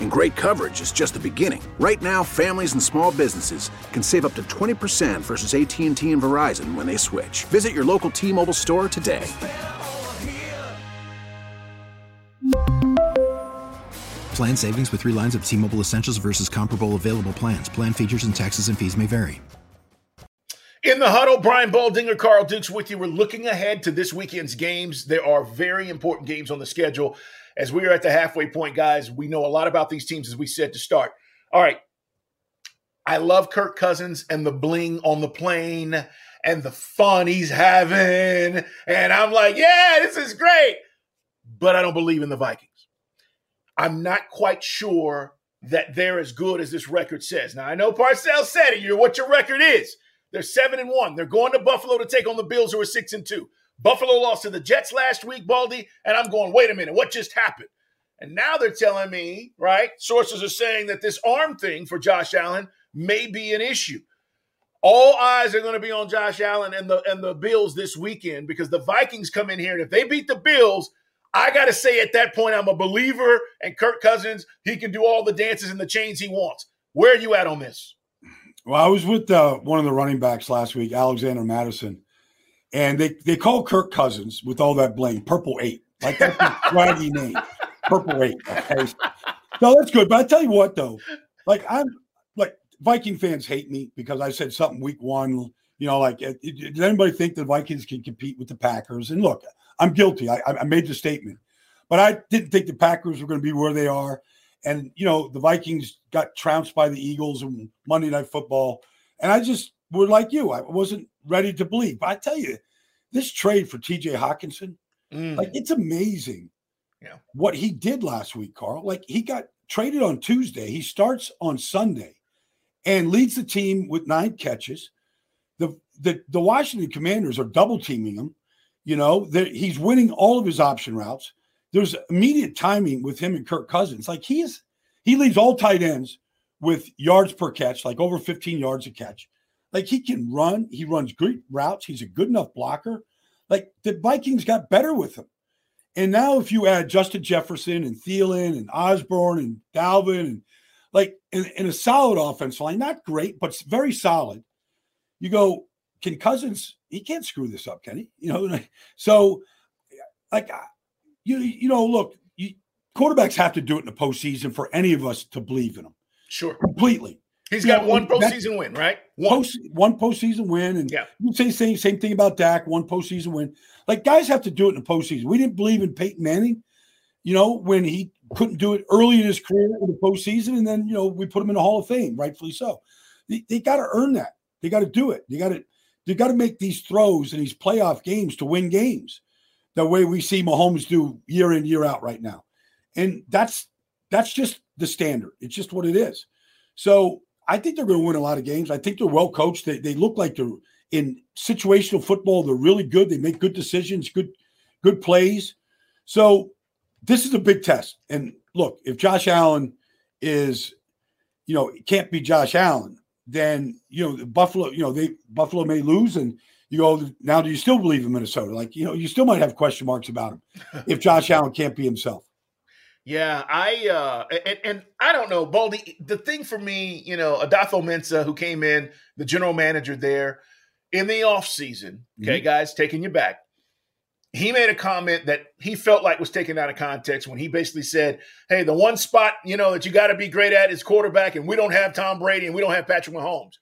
And great coverage is just the beginning. Right now, families and small businesses can save up to 20% versus AT&T and Verizon when they switch. Visit your local T-Mobile store today. Plan savings with 3 lines of T-Mobile Essentials versus comparable available plans. Plan features and taxes and fees may vary. In the huddle, Brian Baldinger, Carl Dukes with you. We're looking ahead to this weekend's games. There are very important games on the schedule. As we are at the halfway point, guys, we know a lot about these teams as we said to start. All right. I love Kirk Cousins and the bling on the plane and the fun he's having. And I'm like, yeah, this is great. But I don't believe in the Vikings. I'm not quite sure that they're as good as this record says. Now, I know Parcells said it, you're what your record is. They're seven and one. They're going to Buffalo to take on the Bills, who are six and two. Buffalo lost to the Jets last week, Baldy, and I'm going, wait a minute, what just happened? And now they're telling me, right? Sources are saying that this arm thing for Josh Allen may be an issue. All eyes are going to be on Josh Allen and the and the Bills this weekend because the Vikings come in here and if they beat the Bills, I got to say at that point I'm a believer and Kirk Cousins, he can do all the dances and the chains he wants. Where are you at on this? Well, I was with uh, one of the running backs last week, Alexander Mattison, and they they call Kirk Cousins with all that blame Purple Eight, like that's a swaggy name, Purple Eight. Okay, so that's good. But I tell you what, though, like I'm like Viking fans hate me because I said something week one. You know, like did anybody think the Vikings can compete with the Packers? And look, I'm guilty. I, I made the statement, but I didn't think the Packers were going to be where they are. And you know, the Vikings got trounced by the Eagles in Monday Night Football, and I just were like you. I wasn't ready to believe. But I tell you, this trade for T.J. Hockenson, mm. like it's amazing. Yeah. What he did last week, Carl. Like he got traded on Tuesday. He starts on Sunday and leads the team with nine catches. The the, the Washington Commanders are double teaming him. You know, he's winning all of his option routes. There's immediate timing with him and Kirk Cousins. Like he's he leads all tight ends with yards per catch, like over 15 yards a catch. Like he can run, he runs great routes. He's a good enough blocker. Like the Vikings got better with him. And now if you add Justin Jefferson and Thielen and Osborn and Dalvin and like in, in a solid offense line, not great, but very solid. You go, can Cousins? He can't screw this up, can he? You know, so like you you know, look, you, quarterbacks have to do it in the postseason for any of us to believe in them. Sure, completely. He's got one postseason win, right? One. Post, one postseason win, and yeah. you say same same thing about Dak. One postseason win. Like guys have to do it in the postseason. We didn't believe in Peyton Manning, you know, when he couldn't do it early in his career in the postseason, and then you know we put him in the Hall of Fame, rightfully so. They, they got to earn that. They got to do it. They got to you got to make these throws in these playoff games to win games the way we see Mahomes do year in year out right now. And that's that's just the standard. It's just what it is. So I think they're going to win a lot of games. I think they're well coached. They, they look like they're in situational football. They're really good. They make good decisions, good good plays. So this is a big test. And look, if Josh Allen is, you know, it can't be Josh Allen, then you know Buffalo, you know they Buffalo may lose, and you go now. Do you still believe in Minnesota? Like you know, you still might have question marks about him if Josh Allen can't be himself. Yeah, I uh and, and I don't know, Baldy. The thing for me, you know, Adofo-Mensah, who came in, the general manager there in the off season. Okay, mm-hmm. guys, taking you back he made a comment that he felt like was taken out of context when he basically said, Hey, the one spot, you know, that you got to be great at is quarterback, and we don't have Tom Brady and we don't have Patrick Mahomes.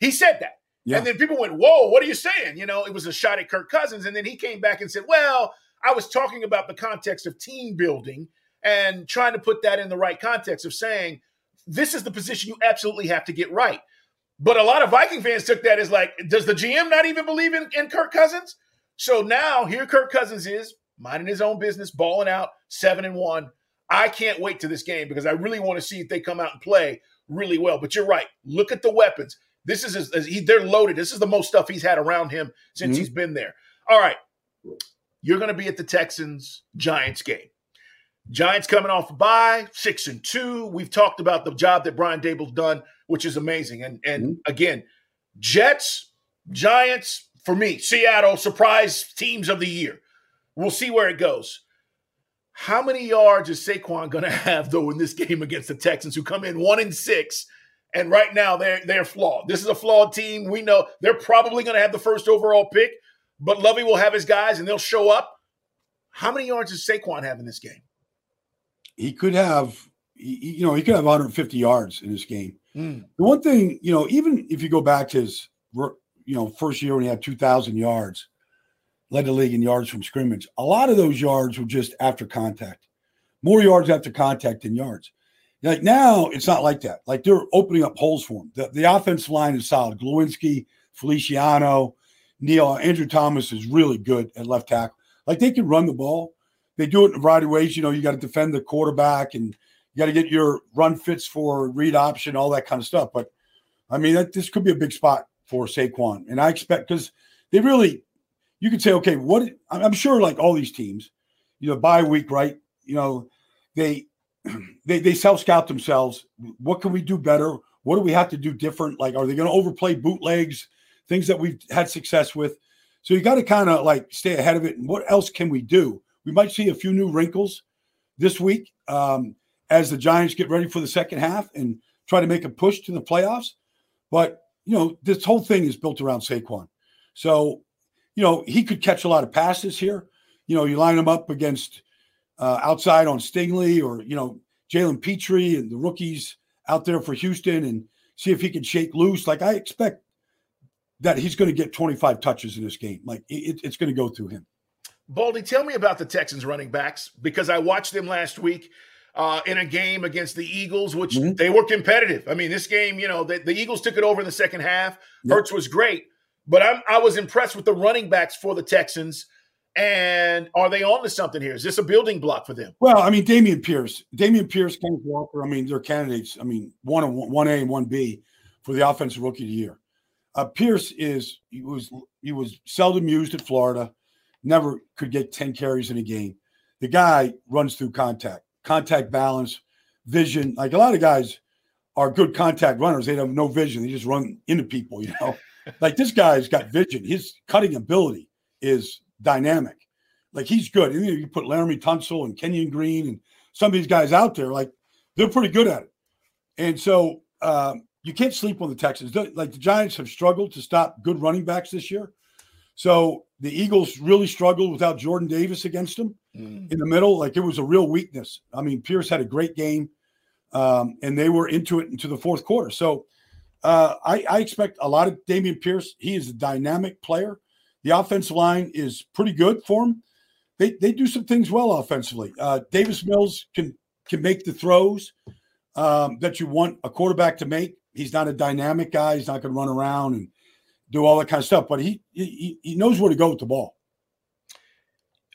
He said that. Yeah. And then people went, Whoa, what are you saying? You know, it was a shot at Kirk Cousins. And then he came back and said, Well, I was talking about the context of team building and trying to put that in the right context of saying this is the position you absolutely have to get right. But a lot of Viking fans took that as like, does the GM not even believe in, in Kirk Cousins? So now here Kirk Cousins is minding his own business, balling out, seven and one. I can't wait to this game because I really want to see if they come out and play really well. But you're right. Look at the weapons. This is his, he, they're loaded. This is the most stuff he's had around him since mm-hmm. he's been there. All right, you're going to be at the Texans Giants game. Giants coming off a bye, six and two. We've talked about the job that Brian Daboll's done, which is amazing. And and mm-hmm. again, Jets, Giants, for me, Seattle surprise teams of the year. We'll see where it goes. How many yards is Saquon going to have though in this game against the Texans, who come in one and six, and right now they're they're flawed. This is a flawed team. We know they're probably going to have the first overall pick, but Lovie will have his guys and they'll show up. How many yards does Saquon have in this game? He could have, you know, he could have 150 yards in this game. Mm. The one thing, you know, even if you go back to his, you know, first year when he had 2,000 yards, led the league in yards from scrimmage, a lot of those yards were just after contact, more yards after contact than yards. Like now, it's not like that. Like they're opening up holes for him. The, the offensive line is solid. Glowinski, Feliciano, Neal, Andrew Thomas is really good at left tackle. Like they can run the ball they do it in a variety of ways. You know, you got to defend the quarterback and you got to get your run fits for read option, all that kind of stuff. But I mean, that, this could be a big spot for Saquon. And I expect because they really, you could say, okay, what I'm sure like all these teams, you know, bye week, right? You know, they they they self scout themselves. What can we do better? What do we have to do different? Like, are they going to overplay bootlegs, things that we've had success with? So you got to kind of like stay ahead of it. And what else can we do? We might see a few new wrinkles this week um, as the Giants get ready for the second half and try to make a push to the playoffs. But, you know, this whole thing is built around Saquon. So, you know, he could catch a lot of passes here. You know, you line him up against uh, outside on Stingley or, you know, Jalen Pitre and the rookies out there for Houston and see if he can shake loose. Like, I expect that he's going to get 25 touches in this game. Like, it, it's going to go through him. Baldy, tell me about the Texans running backs because I watched them last week uh, in a game against the Eagles, which mm-hmm. they were competitive. I mean, this game, you know, the, the Eagles took it over in the second half. Yep. Hurts was great, but I'm, I was impressed with the running backs for the Texans. And are they on to something here? Is this a building block for them? Well, I mean, Dameon Pierce, Dameon Pierce, Kenneth Walker. I mean, they're candidates. I mean, one and one A and one B for the offensive rookie of the year. Uh, Pierce is he was he was seldom used at Florida never could get 10 carries in a game. The guy runs through contact, contact balance, vision. Like a lot of guys are good contact runners. They have no vision. They just run into people, you know. like this guy's got vision. His cutting ability is dynamic. Like he's good. And you put Laremy Tunsil and Kenyon Green and some of these guys out there, like they're pretty good at it. And so um, you can't sleep on the Texans. Like the Giants have struggled to stop good running backs this year. So the Eagles really struggled without Jordan Davis against them mm. in the middle. Like it was a real weakness. I mean, Pierce had a great game, um, and they were into it into the fourth quarter. So uh, I, I, expect a lot of Dameon Pierce. He is a dynamic player. The offensive line is pretty good for him. They, they do some things well offensively. Uh, Davis Mills can can make the throws um, that you want a quarterback to make. He's not a dynamic guy. He's not going to run around and do all that kind of stuff. But he he, he knows where to go with the ball.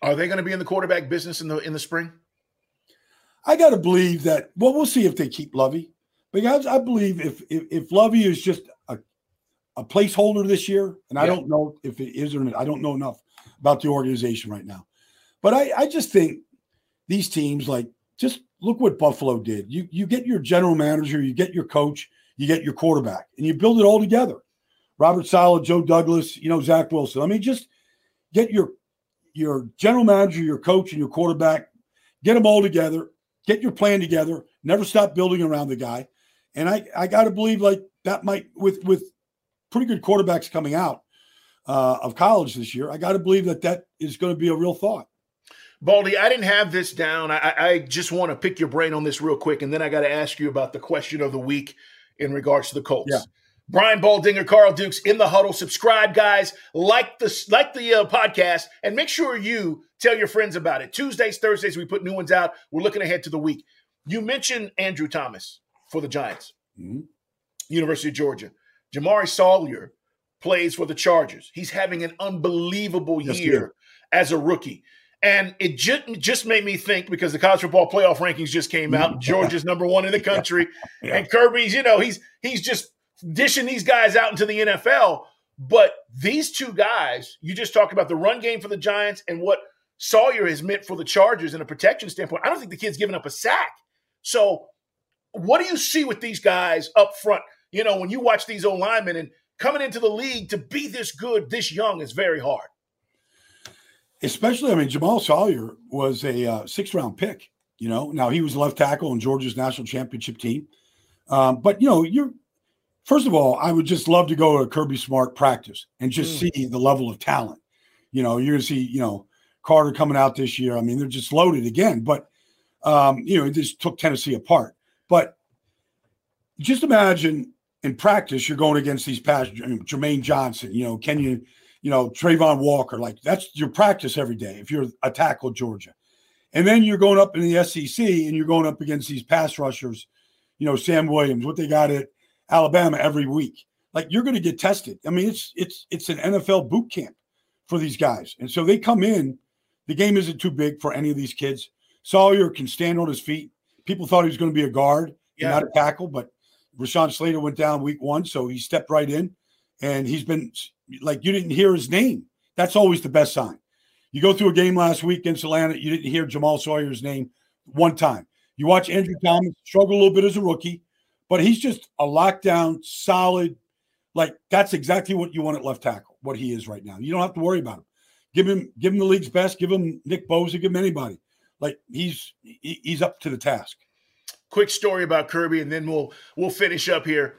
Are they going to be in the quarterback business in the in the spring? I got to believe that. Well, we'll see if they keep Lovie. Because I believe if if, if Lovie is just a, a placeholder this year, and yeah. I don't know if it is or not, I don't know enough about the organization right now. But I, I just think these teams, like, just look what Buffalo did. You you get your general manager, you get your coach, you get your quarterback, and you build it all together. Robert Saleh, Joe Douglas, you know, Zach Wilson. I mean, just get your your general manager, your coach, and your quarterback, get them all together, get your plan together, never stop building around the guy. And I, I got to believe like that might with with pretty good quarterbacks coming out uh, of college this year. I got to believe that that is going to be a real thought. Baldy, I didn't have this down. I, I just want to pick your brain on this real quick, and then I got to ask you about the question of the week in regards to the Colts. Yeah. Brian Baldinger, Carl Dukes in the huddle. Subscribe, guys. Like the like the uh, podcast, and make sure you tell your friends about it. Tuesdays, Thursdays, we put new ones out. We're looking ahead to the week. You mentioned Andrew Thomas, for the Giants, mm-hmm. University of Georgia. Jamaree Salyer plays for the Chargers. He's having an unbelievable yes, year as a rookie. And it just, just made me think because the college football playoff rankings just came out. Georgia's number one in the country. Yeah. And Kirby's, you know, he's he's just dishing these guys out into the NFL. But these two guys, you just talked about the run game for the Giants and what Sawyer has meant for the Chargers in a protection standpoint. I don't think the kid's given up a sack. So, what do you see with these guys up front? You know, when you watch these old linemen and coming into the league to be this good, this young is very hard. Especially, I mean, Jamal Sawyer was a uh, six round pick. You know, now he was left tackle in Georgia's national championship team. Um, but you know, you're first of all, I would just love to go to a Kirby Smart practice and just mm. see the level of talent. You know, you're gonna see, you know, Carter coming out this year. I mean, they're just loaded again. But um, you know, it just took Tennessee apart. But just imagine in practice, you're going against these past Jermaine Johnson, you know, Kenyon you know, Travon Walker. Like that's your practice every day if you're a tackle Georgia. And then you're going up in the SEC and you're going up against these pass rushers, you know, Sam Williams, what they got at Alabama every week. Like you're going to get tested. I mean, it's it's it's an NFL boot camp for these guys. And so they come in, the game isn't too big for any of these kids. Sawyer can stand on his feet. People thought he was going to be a guard yeah. not a tackle, but Rashawn Slater went down week one, so he stepped right in and he's been like you didn't hear his name. That's always the best sign. You go through a game last week against Atlanta, you didn't hear Jamal Sawyer's name one time. You watch Andrew Thomas struggle a little bit as a rookie, but he's just a lockdown, solid. Like that's exactly what you want at left tackle. What he is right now. You don't have to worry about him. Give him, give him the league's best. Give him Nick Bosa. Give him anybody. Like he's he's up to the task. Quick story about Kirby, and then we'll we'll finish up here.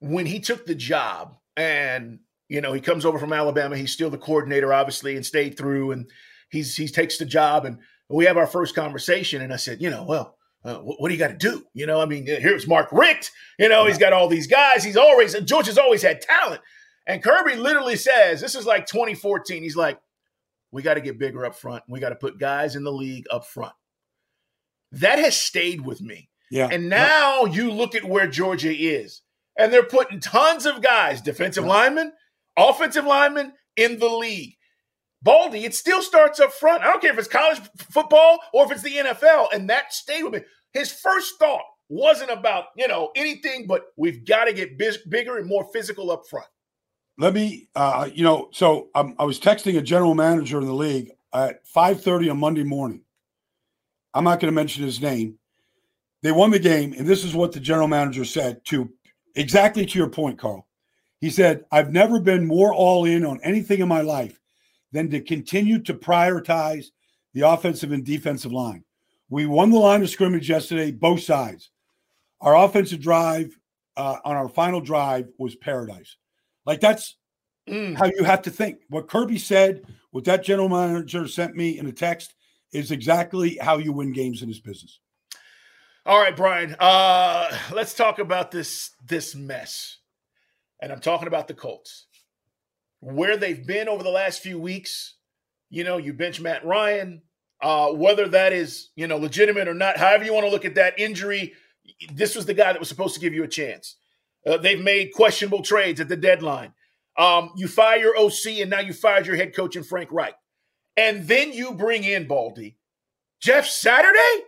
When he took the job, and you know he comes over from Alabama. He's still the coordinator, obviously, and stayed through. And he's he takes the job, and we have our first conversation. And I said, you know, well, uh, what, what, do you got to do? You know, I mean, here's Mark Richt. You know, he's got all these guys. He's always George has always had talent. And Kirby literally says, this is like 2014. He's like, we got to get bigger up front. We got to put guys in the league up front. That has stayed with me. Yeah. And now you look at where Georgia is and they're putting tons of guys, defensive linemen, offensive linemen, in the league. Baldy, it still starts up front. I don't care if it's college football or if it's the NFL, and that stayed with me. His first thought wasn't about you know anything, but we've got to get bigger and more physical up front. Let me, uh, you know, so um, I was texting a general manager in the league at 5:30 on Monday morning. I'm not going to mention his name. They won the game, and this is what the general manager said to exactly to your point, Carl. He said, I've never been more all in on anything in my life than to continue to prioritize the offensive and defensive line. We won the line of scrimmage yesterday, both sides. Our offensive drive uh, on our final drive was paradise. Like that's mm. how you have to think. What Kirby said, what that general manager sent me in a text, is exactly how you win games in this business. All right, Brian. Uh, let's talk about this this mess, and I'm talking about the Colts, where they've been over the last few weeks. You know, you bench Matt Ryan. Uh, whether that is you know legitimate or not, however you want to look at that injury, this was the guy that was supposed to give you a chance. Uh, they've made questionable trades at the deadline. Um, you fire your OC, and now you fired your head coach and Frank Reich, and then you bring in Baldy, Jeff Saturday.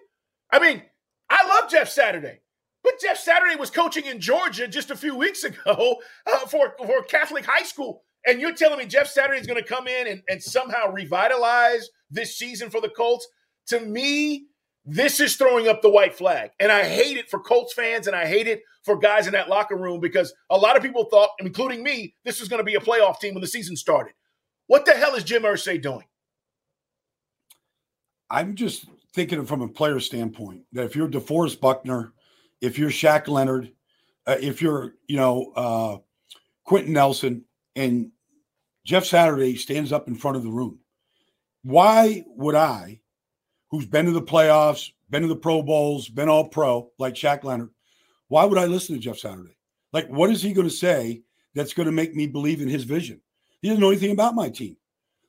I mean I love Jeff Saturday. But Jeff Saturday was coaching in Georgia just a few weeks ago uh, for, for Catholic high school. And you're telling me Jeff Saturday is going to come in and, and somehow revitalize this season for the Colts? To me, this is throwing up the white flag. And I hate it for Colts fans and I hate it for guys in that locker room because a lot of people thought, including me, this was going to be a playoff team when the season started. What the hell is Jim Irsay doing? I'm just thinking from a player standpoint that if you're DeForest Buckner, if you're Shaq Leonard, uh, if you're, you know, uh, Quenton Nelson and Jeff Saturday stands up in front of the room, why would I, who's been to the playoffs, been to the Pro Bowls, been all pro like Shaq Leonard, why would I listen to Jeff Saturday? Like, what is he going to say that's going to make me believe in his vision? He doesn't know anything about my team.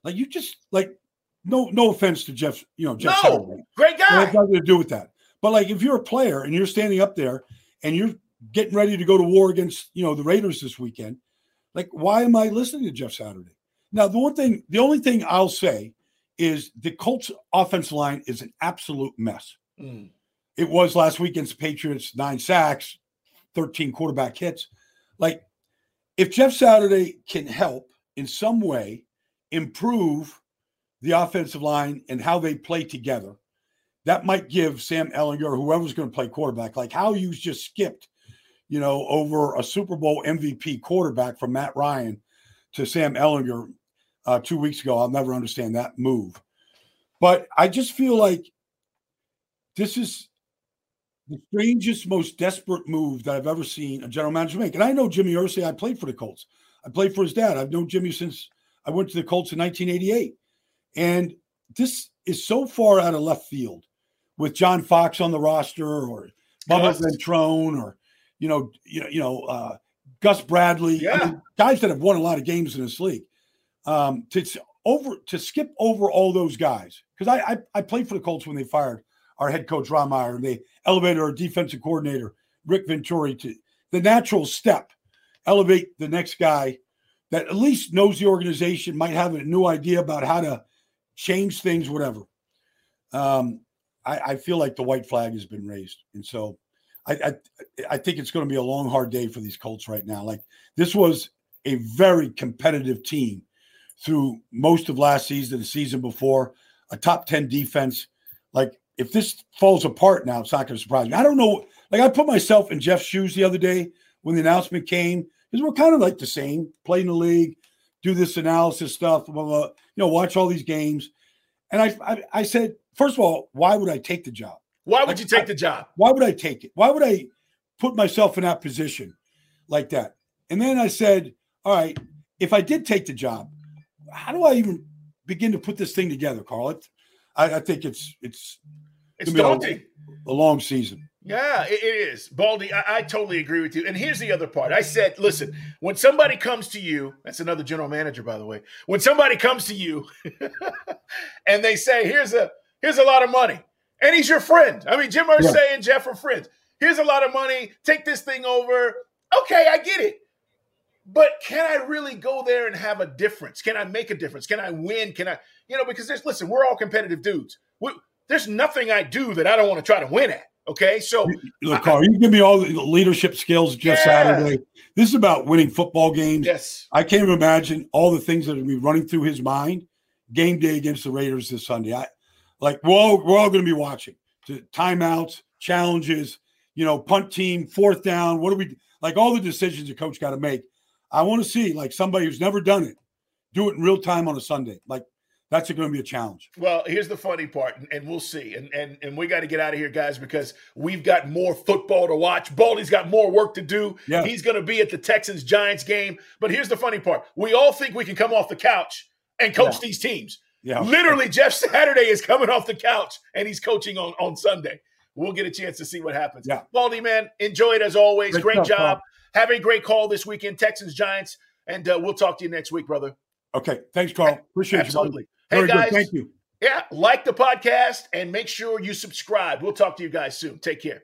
Like, you just like no, no offense to Jeff, you know, Jeff. No, great guy. It nothing to do with that. But like, if you're a player and you're standing up there and you're getting ready to go to war against you know the Raiders this weekend, like why am I listening to Jeff Saturday? Now the one thing, the only thing I'll say is the Colts offensive line is an absolute mess. Mm. It was last week against the Patriots, nine sacks, 13 quarterback hits. Like if Jeff Saturday can help in some way improve the offensive line and how they play together, that might give Sam Ehlinger, whoever's going to play quarterback, like how you just skipped, you know, over a Super Bowl MVP quarterback from Matt Ryan to Sam Ehlinger uh, two weeks ago. I'll never understand that move. But I just feel like this is the strangest, most desperate move that I've ever seen a general manager make. And I know Jimmy Irsay. I played for the Colts. I played for his dad. I've known Jimmy since I went to the Colts in 1988. And this is so far out of left field with John Fox on the roster or Bubba Ventrone or, you know, you know, you know, uh, Gus Bradley, yeah. I mean, guys that have won a lot of games in this league. Um, to over to skip over all those guys because I, I I played for the Colts when they fired our head coach Ron Meyer and they elevated our defensive coordinator Rick Venturi to the natural step, elevate the next guy that at least knows the organization, might have a new idea about how to change things, whatever. Um, I, I feel like the white flag has been raised, and so I, I, I think it's going to be a long, hard day for these Colts right now. Like this was a very competitive team through most of last season, the season before, a top ten defense. Like if this falls apart now, it's not going to surprise me. I don't know. Like I put myself in Jeff's shoes the other day when the announcement came because we're kind of like the same, play in the league, do this analysis stuff, blah, blah, you know, watch all these games. And I, I, I said, first of all, why would I take the job? Why would like, you take I, the job? Why would I take it? Why would I put myself in that position like that? And then I said, all right, if I did take the job, how do I even begin to put this thing together, Carl? It, I, I think it's it's it's daunting. A, a long season. Yeah, it is. Baldy, I, I, totally agree with you. And here's the other part. I said, listen, when somebody comes to you, that's another general manager, by the way. When somebody comes to you and they say, here's a here's a lot of money, and he's your friend. I mean, Jim Irsay yeah. and Jeff are friends. Here's a lot of money. Take this thing over. Okay, I get it. But can I really go there and have a difference? Can I make a difference? Can I win? Can I, you know, because there's, listen, we're all competitive dudes. We, there's nothing I do that I don't want to try to win at. Okay, so look, Carl, you give me all the leadership skills just yeah. Saturday. This is about winning football games. Yes, I can't imagine all the things that are be running through his mind. Game day against the Raiders this Sunday. I like we're all we're all going to be watching to timeouts, challenges, you know, punt team, fourth down. What do we like? All the decisions the coach got to make. I want to see like somebody who's never done it do it in real time on a Sunday. Like that's going to be a challenge. Well, here's the funny part, and, we'll see. And and and we got to get out of here, guys, because we've got more football to watch. Baldy's got more work to do. Yeah. He's going to be at the Texans Giants game. But here's the funny part: we all think we can come off the couch and coach yeah. these teams. Yeah. Literally, Jeff Saturday is coming off the couch and he's coaching on on Sunday. We'll get a chance to see what happens. Yeah. Baldy, man, enjoy it as always. Great, great job. Have a great call this weekend, Texans Giants, and uh, we'll talk to you next week, brother. Okay. Thanks, Carl. Appreciate Absolutely. you. Absolutely. Hey, guys. Good. Thank you. Yeah. Like the podcast and make sure you subscribe. We'll talk to you guys soon. Take care.